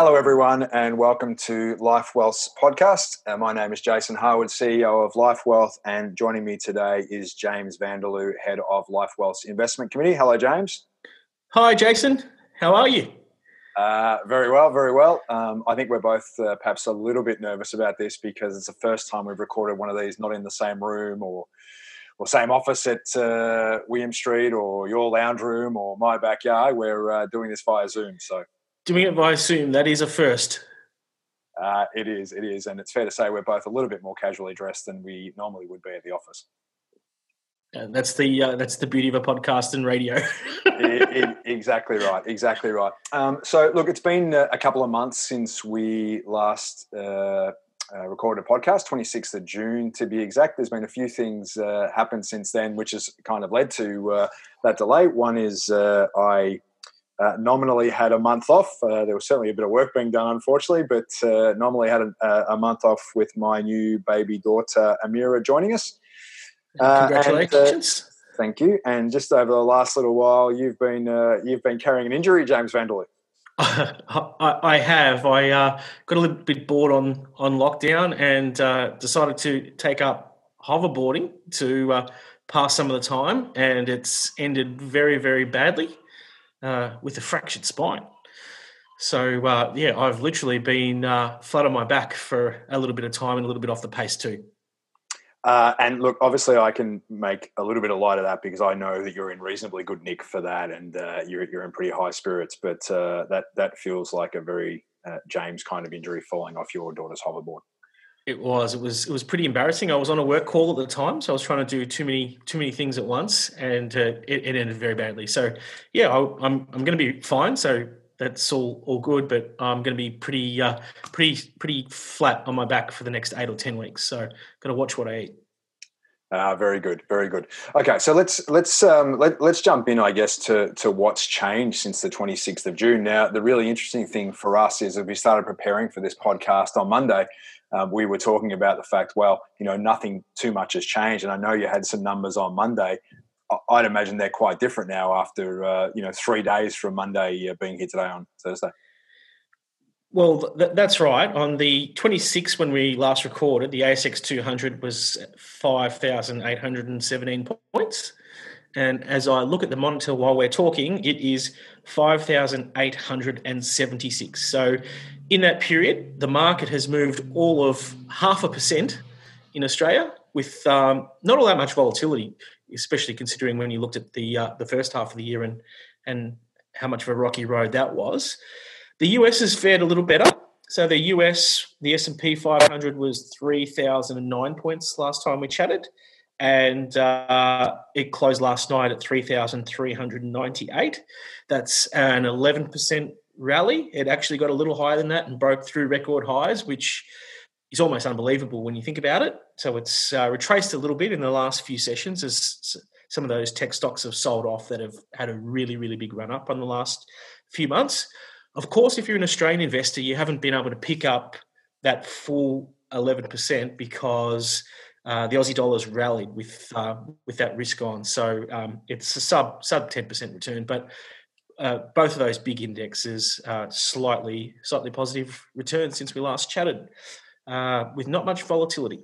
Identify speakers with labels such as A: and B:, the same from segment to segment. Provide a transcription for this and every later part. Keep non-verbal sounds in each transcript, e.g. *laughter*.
A: Hello, everyone, and welcome to Life Wealth's podcast. Uh, my name is Jason Harwood, CEO of Life Wealth, and joining me today is James Vanderloo, head of Life Wealth's investment committee. Hello, James.
B: Hi, Jason. How are you?
A: Uh, very well, very well. Um, I think we're both uh, perhaps a little bit nervous about this because it's the first time we've recorded one of these not in the same room or or same office at uh, William Street or your lounge room or my backyard. We're uh, doing this via Zoom, so
B: Doing it by Zoom, that is a first.
A: Uh, it is, it is, and it's fair to say we're both a little bit more casually dressed than we normally would be at the office.
B: Uh, that's the uh, that's the beauty of a podcast and radio.
A: it, *laughs* it, exactly right, exactly right. Um, so, look, it's been a couple of months since we last uh, uh, recorded a podcast, 26th of June to be exact. There's been a few things uh, happened since then, which has kind of led to uh, that delay. One is uh, I uh, nominally had a month off. Uh, there was certainly a bit of work being done, unfortunately, but uh, nominally had a, a, month off with my new baby daughter Amira joining us.
B: Uh, Congratulations!
A: And, uh, thank you. And just over the last little while, you've been uh, you've been carrying an injury, James Vanderloo. *laughs*
B: I, I have. I got a little bit bored on on lockdown and decided to take up hoverboarding to pass some of the time, and it's ended very very badly uh, with a fractured spine. So uh, yeah, I've literally been uh, flat on my back for a little bit of time and a little bit off the pace too.
A: Uh, and look, obviously, I can make a little bit of light of that because I know that you're in reasonably good nick for that, and uh, you're you're in pretty high spirits. But uh, that that feels like a very uh, James kind of injury falling off your daughter's hoverboard.
B: It was. It was. It was pretty embarrassing. I was on a work call at the time, so I was trying to do too many too many things at once, and uh, it, it, ended very badly. So, yeah, I, am I'm, I'm going to be fine. So that's all all good, but I'm going to be pretty uh, pretty pretty flat on my back for the next eight or ten weeks. So, got to watch what I eat.
A: Ah, very good, very good. Okay, so let's let's um, let, let's jump in, I guess, to to what's changed since the 26th of June. Now, the really interesting thing for us is that we started preparing for this podcast on Monday um, we were talking about the fact, well, you know, nothing too much has changed. And I know you had some numbers on Monday. I'd imagine they're quite different now after, uh, you know, three days from Monday uh, being here today on Thursday.
B: Well, th- that's right. On the 26th, when we last recorded, the ASX 200 was 5,817 points. And as I look at the monitor while we're talking, it is 5,876. So in that period, the market has moved all of half a percent in Australia with um, not all that much volatility, especially considering when you looked at the uh, the first half of the year and and how much of a rocky road that was. The US has fared a little better. So the US, the S&P 500 was 3,009 points last time we chatted and uh, it closed last night at 3,398. That's an 11% rally. It actually got a little higher than that and broke through record highs, which is almost unbelievable when you think about it. So it's uh, retraced a little bit in the last few sessions as some of those tech stocks have sold off that have had a really, really big run up on the last few months. Of course, if you're an Australian investor, you haven't been able to pick up that full 11% because – uh, the Aussie dollar's rallied with uh, with that risk on, so um, it's a sub sub ten percent return. But uh, both of those big indexes slightly slightly positive returns since we last chatted, uh, with not much volatility.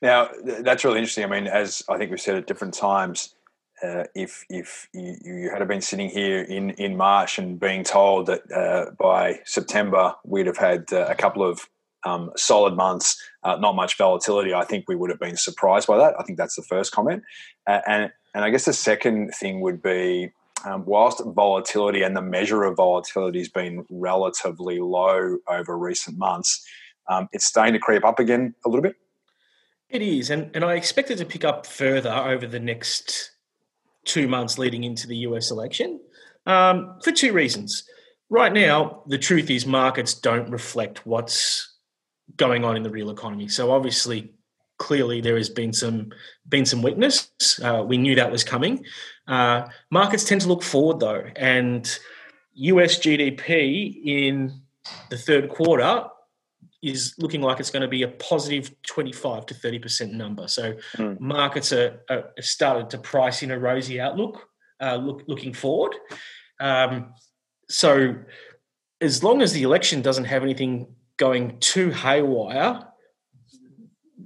A: Now that's really interesting. I mean, as I think we've said at different times, uh, if if you, you, had been sitting here in in March and being told that uh, by September we'd have had uh, a couple of um, solid months, uh, not much volatility, I think we would have been surprised by that. I think that's the first comment. Uh, and, and I guess the second thing would be um, whilst volatility and the measure of volatility has been relatively low over recent months, um, it's starting to creep up again a little bit.
B: It is, and, and I expect it to pick up further over the next two months leading into the US election um, for two reasons. Right now, the truth is markets don't reflect what's going on in the real economy. So obviously, clearly there has been some been some weakness. Uh, we knew that was coming. Uh, markets tend to look forward though, and US GDP in the third quarter is looking like it's going to be a positive 25 to 30% number. So mm. markets are, are, started to price in a rosy outlook uh, look, looking forward. Um, so as long as the election doesn't have anything going too haywire,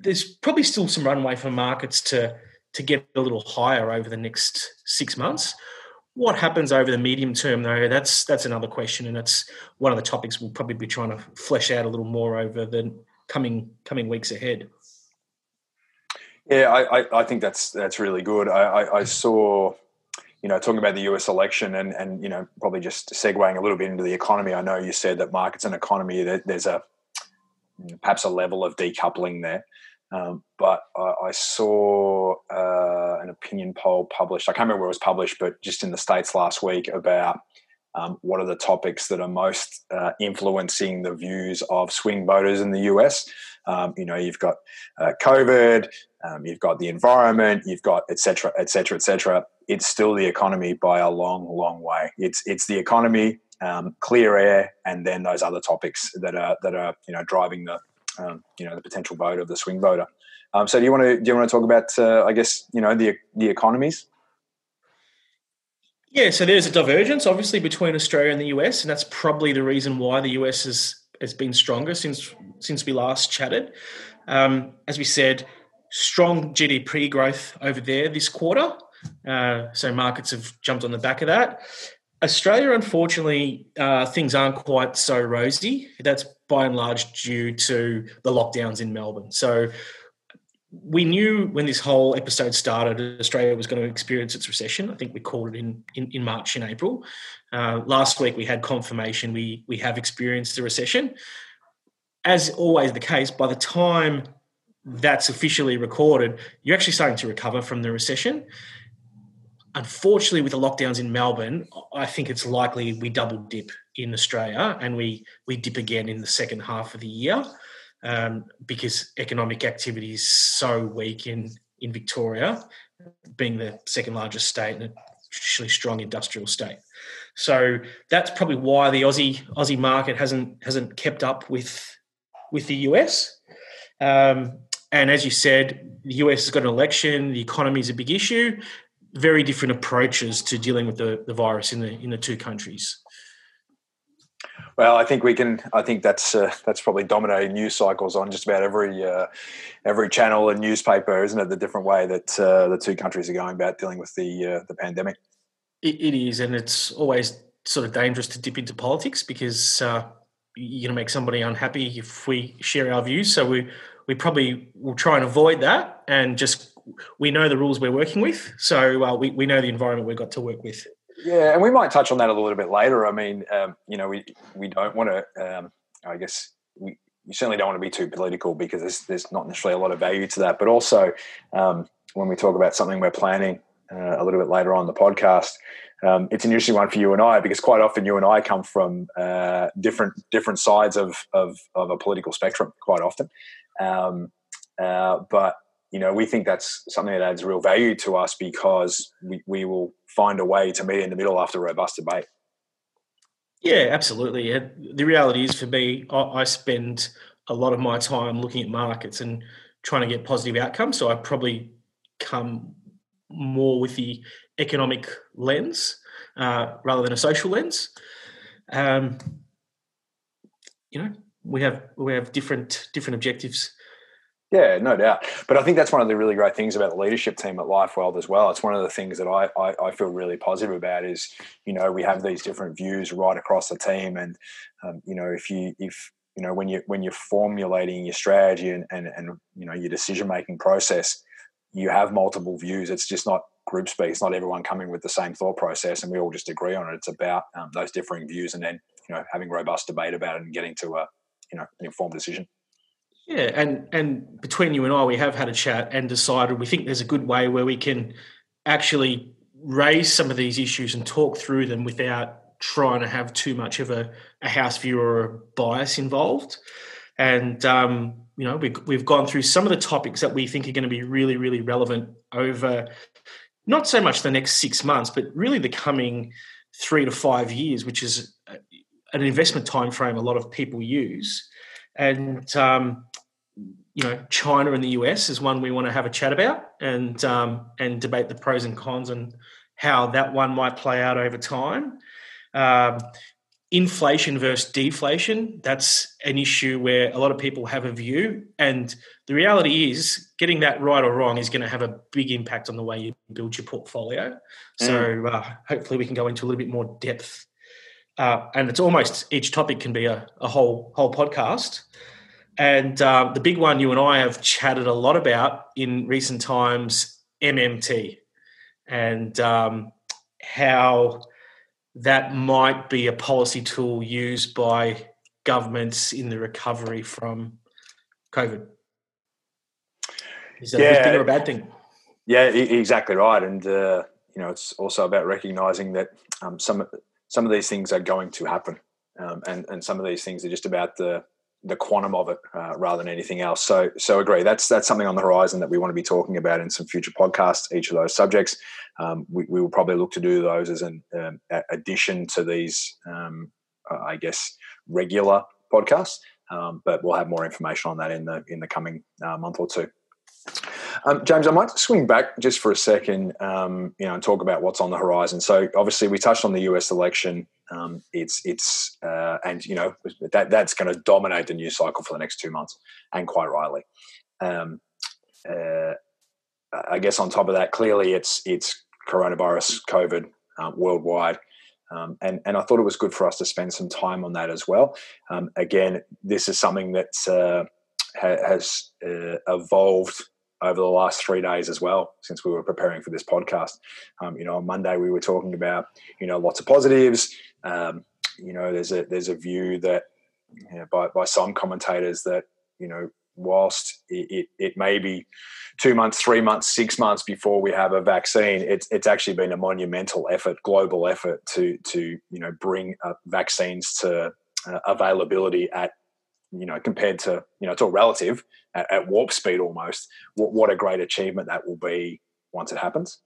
B: there's probably still some runway for markets to to get a little higher over the next six months. What happens over the medium term, though, that's that's another question, and that's one of the topics we'll probably be trying to flesh out a little more over the coming coming weeks ahead.
A: Yeah, I, I, I think that's that's really good. I, I, I, saw, you know, talking about the U.S. election and and you know probably just segueing a little bit into the economy. I know you said that markets and economy there's a perhaps a level of decoupling there. Um, but I, I saw uh, an opinion poll published. I can't remember where it was published, but just in the states last week about um, what are the topics that are most uh, influencing the views of swing voters in the US. Um, you know, you've got uh, COVID, um, you've got the environment, you've got et cetera, et cetera, et cetera. It's still the economy by a long, long way. It's it's the economy, um, clear air, and then those other topics that are that are you know driving the um, you know the potential vote of the swing voter. Um, so do you want to do you want to talk about uh, I guess you know the the economies?
B: Yeah, so there's a divergence obviously between Australia and the US, and that's probably the reason why the US has has been stronger since since we last chatted. Um, as we said, strong GDP growth over there this quarter. Uh, so markets have jumped on the back of that. Australia, unfortunately, uh, things aren't quite so rosy. That's by and large due to the lockdowns in Melbourne. So we knew when this whole episode started, Australia was going to experience its recession. I think we called it in in, in March and April. Uh, last week we had confirmation we we have experienced the recession. As always the case, by the time that's officially recorded, you're actually starting to recover from the recession unfortunately, with the lockdowns in Melbourne, I think it's likely we double dip in Australia and we we dip again in the second half of the year um, because economic activity is so weak in in Victoria, being the second largest state and a traditionally strong industrial state. So that's probably why the Aussie Aussie market hasn't hasn't kept up with with the US. Um, and as you said, the US has got an election. The economy is a big issue very different approaches to dealing with the, the virus in the in the two countries.
A: Well, I think we can. I think that's uh, that's probably dominating news cycles on just about every uh, every channel and newspaper, isn't it? The different way that uh, the two countries are going about dealing with the uh, the pandemic.
B: It, it is, and it's always sort of dangerous to dip into politics because uh, you're going to make somebody unhappy if we share our views. So we we probably will try and avoid that and just we know the rules we're working with, so uh, we we know the environment we've got to work with.
A: Yeah, and we might touch on that a little bit later. I mean, um, you know, we we don't want to. Um, I guess we you certainly don't want to be too political because there's there's not necessarily a lot of value to that. But also, um, when we talk about something we're planning uh, a little bit later on the podcast, um, it's an interesting one for you and I because quite often you and I come from uh, different different sides of, of, of a political spectrum. Quite often, um, uh, but you know, we think that's something that adds real value to us because we, we will find a way to meet in the middle after a robust debate.
B: Yeah, absolutely. The reality is for me, I spend a lot of my time looking at markets and trying to get positive outcomes. So I probably come more with the economic lens uh, rather than a social lens. Um, you know, we have we have different different objectives
A: yeah, no doubt. But I think that's one of the really great things about the leadership team at LifeWealth as well. It's one of the things that I, I, I, feel really positive about is, you know, we have these different views right across the team. And, um, you know, if you, if, you know, when you, when you're formulating your strategy and, and, and you know, your decision-making process, you have multiple views. It's just not group speak. It's not everyone coming with the same thought process and we all just agree on it. It's about um, those differing views and then, you know, having robust debate about it and getting to a, you know, an informed decision.
B: Yeah, and and between you and I, we have had a chat and decided we think there's a good way where we can actually raise some of these issues and talk through them without trying to have too much of a, a house view or a bias involved. And um, you know, we, we've gone through some of the topics that we think are going to be really, really relevant over not so much the next six months, but really the coming three to five years, which is an investment time frame a lot of people use. And um, you know, China and the US is one we want to have a chat about and um, and debate the pros and cons and how that one might play out over time. Um, inflation versus deflation, that's an issue where a lot of people have a view. And the reality is, getting that right or wrong is going to have a big impact on the way you build your portfolio. Mm. So uh, hopefully, we can go into a little bit more depth. Uh, and it's almost each topic can be a, a whole whole podcast. And uh, the big one you and I have chatted a lot about in recent times, MMT, and um, how that might be a policy tool used by governments in the recovery from COVID. Is that yeah. a good thing or a bad thing?
A: Yeah, exactly right. And uh, you know, it's also about recognizing that um, some some of these things are going to happen, um, and and some of these things are just about the the quantum of it uh, rather than anything else. So, so agree. That's that's something on the horizon that we want to be talking about in some future podcasts. Each of those subjects, um, we, we, will probably look to do those as an um, addition to these, um, uh, I guess, regular podcasts. Um, but we'll have more information on that in the in the coming uh, month or two. Um, James, I might swing back just for a second, um, you know, and talk about what's on the horizon. So, obviously, we touched on the U.S. election. Um, it's it's uh, and you know that that's going to dominate the news cycle for the next two months, and quite rightly. Um, uh, I guess on top of that, clearly it's it's coronavirus, COVID, um, worldwide. Um, and, and I thought it was good for us to spend some time on that as well. Um, again, this is something that uh, ha- has uh, evolved over the last three days as well since we were preparing for this podcast. Um, you know, on Monday we were talking about you know lots of positives. Um, you know, there's a there's a view that you know, by by some commentators that you know whilst it, it, it, may be two months, three months, six months before we have a vaccine, it's it's actually been a monumental effort, global effort to to you know bring uh, vaccines to uh, availability at you know, compared to, you know, it's all relative at, at warp speed almost. What, what, a great achievement that will be once it happens.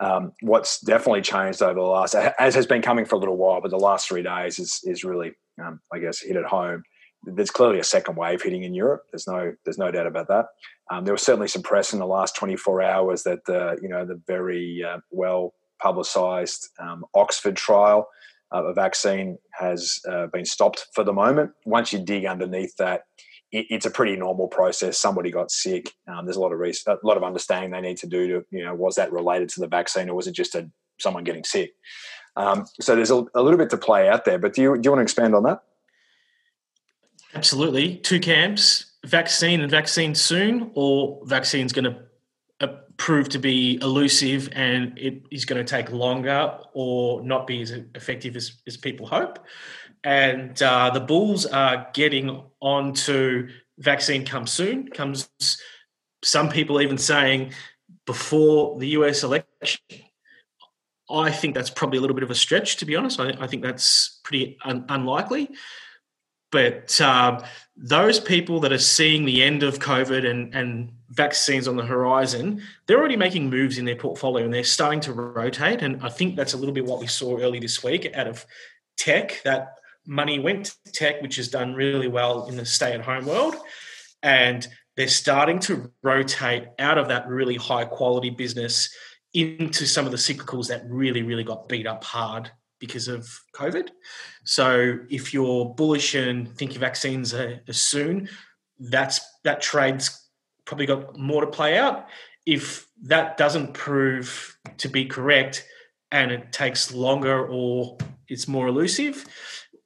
A: Um, what's definitely changed over the last, as has been coming for a little while, but the last three days is is really, um, I guess, hit at home. There's clearly a second wave hitting in Europe. There's no there's no doubt about that. Um, there was certainly some press in the last 24 hours that the you know the very uh, well publicised um, Oxford trial uh, a vaccine has uh, been stopped for the moment. Once you dig underneath that, it, it's a pretty normal process. Somebody got sick. Um, there's a lot of a lot of understanding they need to do to you know was that related to the vaccine or was it just a, someone getting sick? Um, so there's a, a, little bit to play out there. But do you do you want to expand on that?
B: Absolutely. Two camps: vaccine and vaccine soon, or vaccine's going to prove to be elusive and it is going to take longer or not be as effective as, as people hope. And uh, the Bulls are getting on to vaccine comes soon, comes some people even saying before the US election. I think that's probably a little bit of a stretch, to be honest. I, I think that's pretty un- unlikely. But uh, those people that are seeing the end of COVID and, and vaccines on the horizon, they're already making moves in their portfolio and they're starting to rotate. And I think that's a little bit what we saw early this week out of tech. That money went to tech, which has done really well in the stay at home world. And they're starting to rotate out of that really high quality business into some of the cyclicals that really, really got beat up hard because of COVID. So if you're bullish and think your vaccines are, soon, that's that trade's probably got more to play out. If that doesn't prove to be correct and it takes longer or it's more elusive,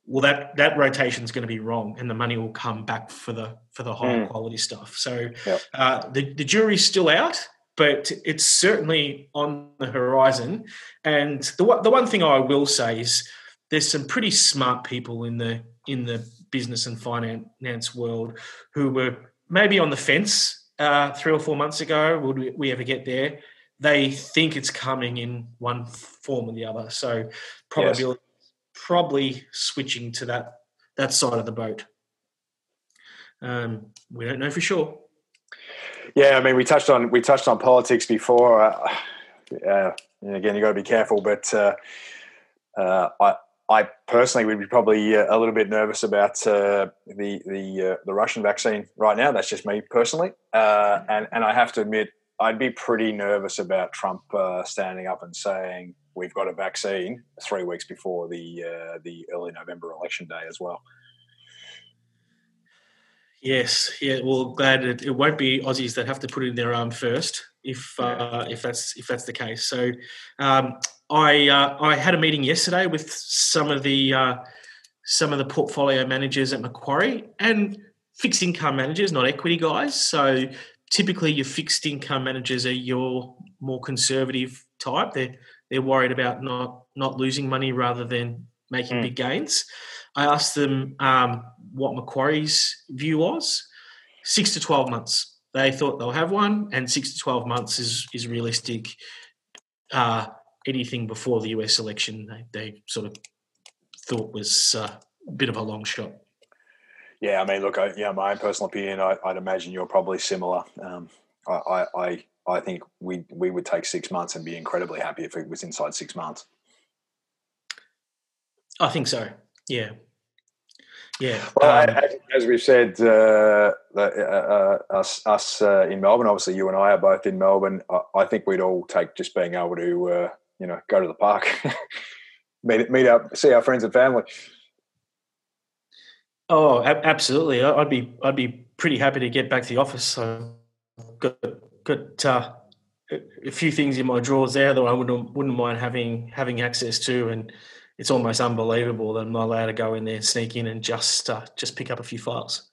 B: well that that rotation is going to be wrong and the money will come back for the for the higher mm. quality stuff so yep. uh, the, the jury's still out but it's certainly on the horizon and the, the one thing i will say is there's some pretty smart people in the in the business and finance world who were maybe on the fence uh, three or four months ago. Would we, ever get there? They think it's coming in one form or the other. So probably yes. probably switching to that that side of the boat. Um, we don't know for sure.
A: Yeah, I mean, we touched on we touched on politics before. Uh, uh, again, you got to be careful, but uh, uh, I I personally would be probably uh, a little bit nervous about uh, the the uh, the Russian vaccine right now. That's just me personally, uh, and and I have to admit I'd be pretty nervous about Trump uh, standing up and saying we've got a vaccine three weeks before the uh, the early November election day as well.
B: Yes, yeah. Well, glad it, it won't be Aussies that have to put it in their arm first, if uh, if that's if that's the case. So, um, I uh, I had a meeting yesterday with some of the uh, some of the portfolio managers at Macquarie and fixed income managers, not equity guys. So typically, your fixed income managers are your more conservative type. They're they're worried about not not losing money rather than making mm. big gains. I asked them um, what Macquarie's view was. Six to twelve months. They thought they'll have one, and six to twelve months is is realistic. Uh, anything before the US election, they, they sort of thought was uh, a bit of a long shot.
A: Yeah, I mean, look, I, yeah, my own personal opinion, I, would imagine you're probably similar. Um, I, I, I think we we would take six months and be incredibly happy if it was inside six months.
B: I think so. Yeah. Yeah.
A: Well, um, as, as, we've said, uh, uh, uh, us, us uh, in Melbourne, obviously you and I are both in Melbourne. I, I think we'd all take just being able to, uh, you know, go to the park, *laughs* meet meet up, see our friends and family.
B: Oh, absolutely! I'd be I'd be pretty happy to get back to the office. So got got uh, a few things in my drawers there that I wouldn't wouldn't mind having having access to, and it's almost unbelievable that I'm not allowed to go in there, sneak in, and just uh, just pick up a few files.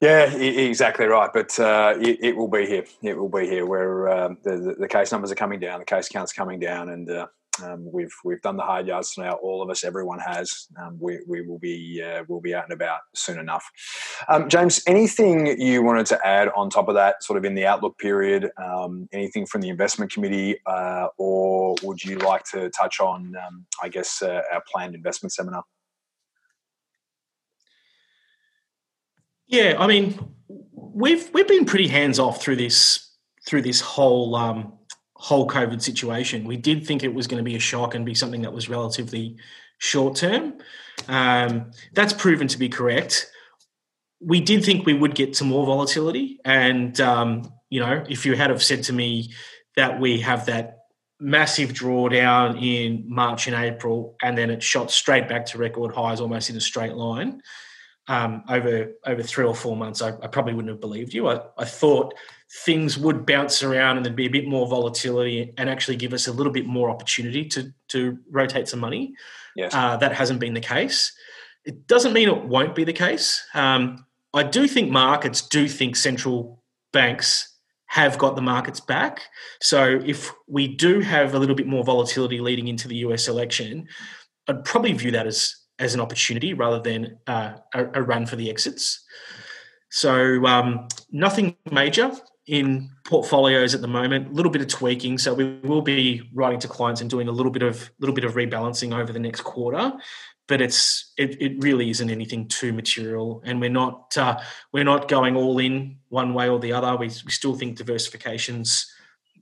A: Yeah, exactly right. But uh, it, it, will be here. It will be here where um, the, the, case numbers are coming down, the case counts coming down, and uh, um, we've we've done the hard yards now. All of us, everyone has. Um, we, we will be uh, will be out and about soon enough. Um, James, anything you wanted to add on top of that, sort of in the outlook period? Um, anything from the investment committee, uh, or would you like to touch on, um, I guess, uh, our planned investment seminar?
B: Yeah, I mean, we've we've been pretty hands off through this through this whole um, whole COVID situation. We did think it was going to be a shock and be something that was relatively short term. Um, that's proven to be correct. We did think we would get some more volatility, and um, you know, if you had have said to me that we have that massive drawdown in March and April, and then it shot straight back to record highs almost in a straight line um, over over three or four months, I, I probably wouldn't have believed you. I, I thought things would bounce around and there'd be a bit more volatility and actually give us a little bit more opportunity to to rotate some money.
A: Yes.
B: Uh, that hasn't been the case. It doesn't mean it won't be the case. Um, I do think markets do think central banks have got the markets back. So if we do have a little bit more volatility leading into the US election, I'd probably view that as as an opportunity rather than uh, a, a, run for the exits. So um, nothing major in portfolios at the moment. A little bit of tweaking. So we will be writing to clients and doing a little bit of little bit of rebalancing over the next quarter. But it's it, it really isn't anything too material, and we're not uh, we're not going all in one way or the other. We, we still think diversification's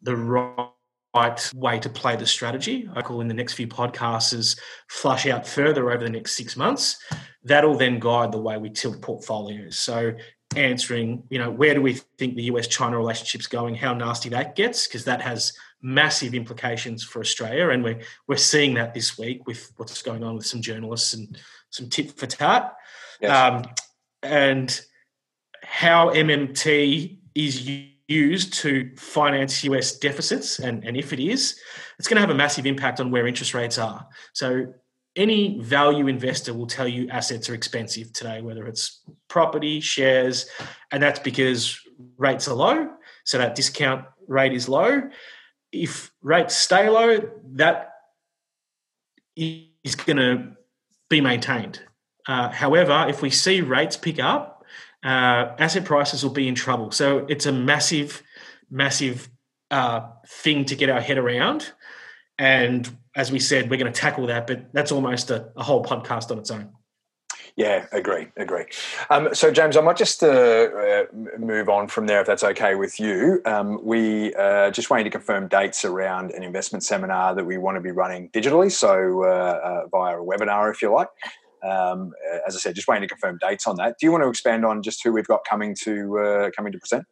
B: the right right way to play the strategy. I call in the next few podcasts is flush out further over the next six months. That'll then guide the way we tilt portfolios. So answering, you know, where do we think the US China relationship's going, how nasty that gets, because that has massive implications for Australia. And we're we're seeing that this week with what's going on with some journalists and some tit for tat. Yes. Um, and how MMT is used to finance US deficits, and, and if it is, it's going to have a massive impact on where interest rates are. So, any value investor will tell you assets are expensive today, whether it's property, shares, and that's because rates are low. So, that discount rate is low. If rates stay low, that is going to be maintained. Uh, however, if we see rates pick up, uh, asset prices will be in trouble. So it's a massive, massive uh, thing to get our head around. And as we said, we're going to tackle that, but that's almost a, a whole podcast on its own.
A: Yeah, agree, agree. Um, so, James, I might just uh, uh, move on from there if that's okay with you. Um, we uh, just waiting to confirm dates around an investment seminar that we want to be running digitally, so uh, uh, via a webinar, if you like. Um, as I said, just waiting to confirm dates on that. Do you want to expand on just who we've got coming to uh, coming to present?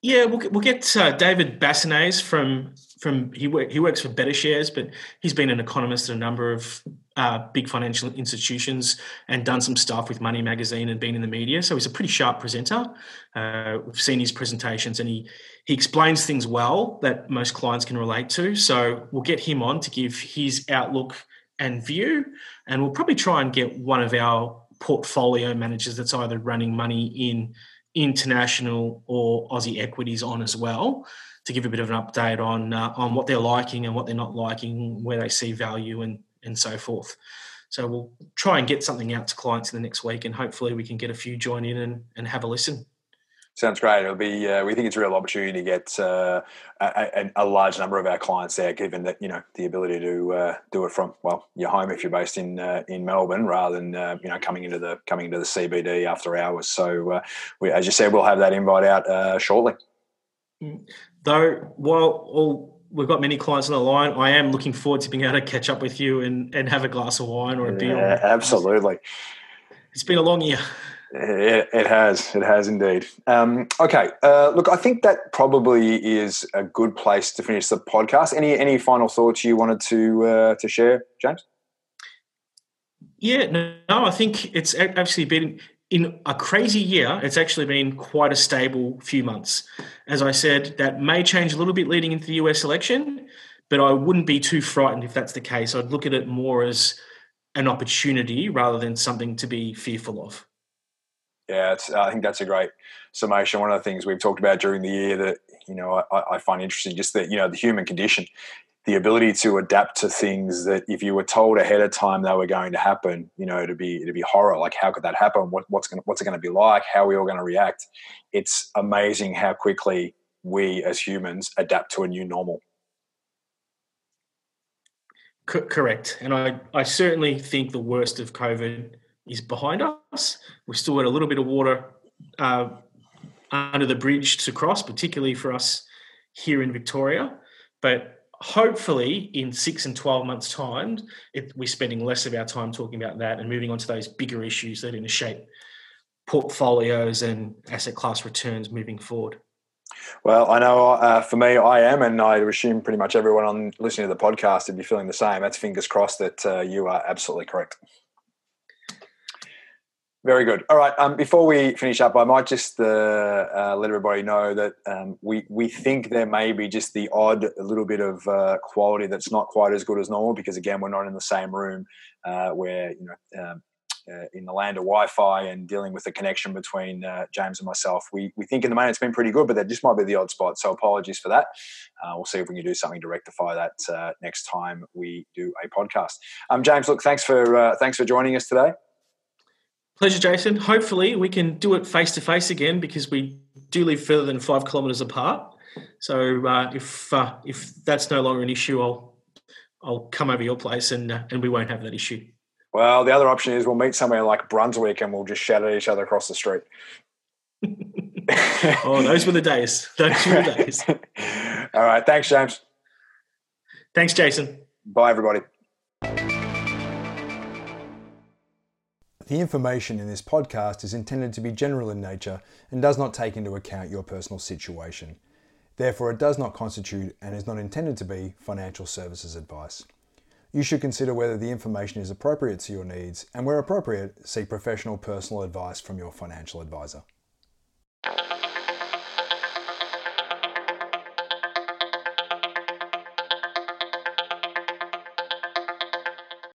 B: Yeah, we'll get, we'll get uh, David Bassanese from from he work, he works for BetaShares, but he's been an economist at a number of uh, big financial institutions and done some stuff with Money Magazine and been in the media. So he's a pretty sharp presenter. Uh, we've seen his presentations, and he he explains things well that most clients can relate to. So we'll get him on to give his outlook and view, and we'll probably try and get one of our portfolio managers that's either running money in international or Aussie equities on as well to give a bit of an update on uh, on what they're liking and what they're not liking, where they see value and and so forth. So we'll try and get something out to clients in the next week, and hopefully we can get a few join in and, and have a listen.
A: Sounds great. It'll be. Uh, we think it's a real opportunity to get uh, a, a, large number of our clients there, given that you know the ability to uh, do it from well your home if you're based in uh, in Melbourne, rather than uh, you know coming into the coming into the CBD after hours. So, uh, we, as you said, we'll have that invite out shortly.
B: Mm. Though, while all we've got many clients on the line, I am looking forward to being able to catch up with you and, and have a glass of wine or a beer.
A: Yeah, absolutely.
B: It's been a long year.
A: It, it, has. It has indeed. Um, okay. Uh, look, I think that probably is a good place to finish the podcast. Any any final thoughts you wanted to uh, to share, James?
B: Yeah. No, no, I think it's actually been in a crazy year. It's actually been quite a stable few months. As I said, that may change a little bit leading into the US election, but I wouldn't be too frightened if that's the case. I'd look at it more as an opportunity rather than something to be fearful of.
A: Yeah, I think that's a great summation. One of the things we've talked about during the year that you know I, I, find interesting, just that you know the human condition, the ability to adapt to things that if you were told ahead of time they were going to happen, you know, to be to be horror. Like, how could that happen? What, what's going what's it going to be like? How are we all going to react? It's amazing how quickly we as humans adapt to a new normal.
B: correct, and I I certainly think the worst of COVID is behind us. We've still got a little bit of water uh, under the bridge to cross, particularly for us here in Victoria. But hopefully, in six and 12 months' time, it, we're spending less of our time talking about that and moving on to those bigger issues that shape portfolios and asset class returns moving forward.
A: Well, I know uh, for me, I am, and I assume pretty much everyone on listening to the podcast would be feeling the same. That's fingers crossed that uh, you are absolutely correct. Very good. All right. Um, before we finish up, I might just uh, uh, let everybody know that um, we we think there may be just the odd little bit of uh, quality that's not quite as good as normal because again we're not in the same room uh, where you know um, uh, in the land of Wi-Fi and dealing with the connection between uh, James and myself. We we think in the main it's been pretty good, but there just might be the odd spot. So apologies for that. we'll see if we can do something to rectify that next time we do a podcast. Um, James, look, thanks for thanks for joining us today.
B: Pleasure, Jason. Hopefully, we can do it face to face again because we do live further than five kilometres apart. So uh, if uh, if that's no longer an issue, I'll I'll come over your place and uh, and we won't have that issue.
A: Well, the other option is we'll meet somewhere like Brunswick and we'll just shout at each other across the street. *laughs*
B: oh, those were the days. Those were the days. *laughs*
A: All right. Thanks, James.
B: Thanks, Jason.
A: Bye, everybody.
C: The information in this podcast is intended to be general in nature and does not take into account your personal situation. Therefore, it does not constitute and is not intended to be financial services advice. You should consider whether the information is appropriate to your needs and, where appropriate, seek professional personal advice from your financial advisor.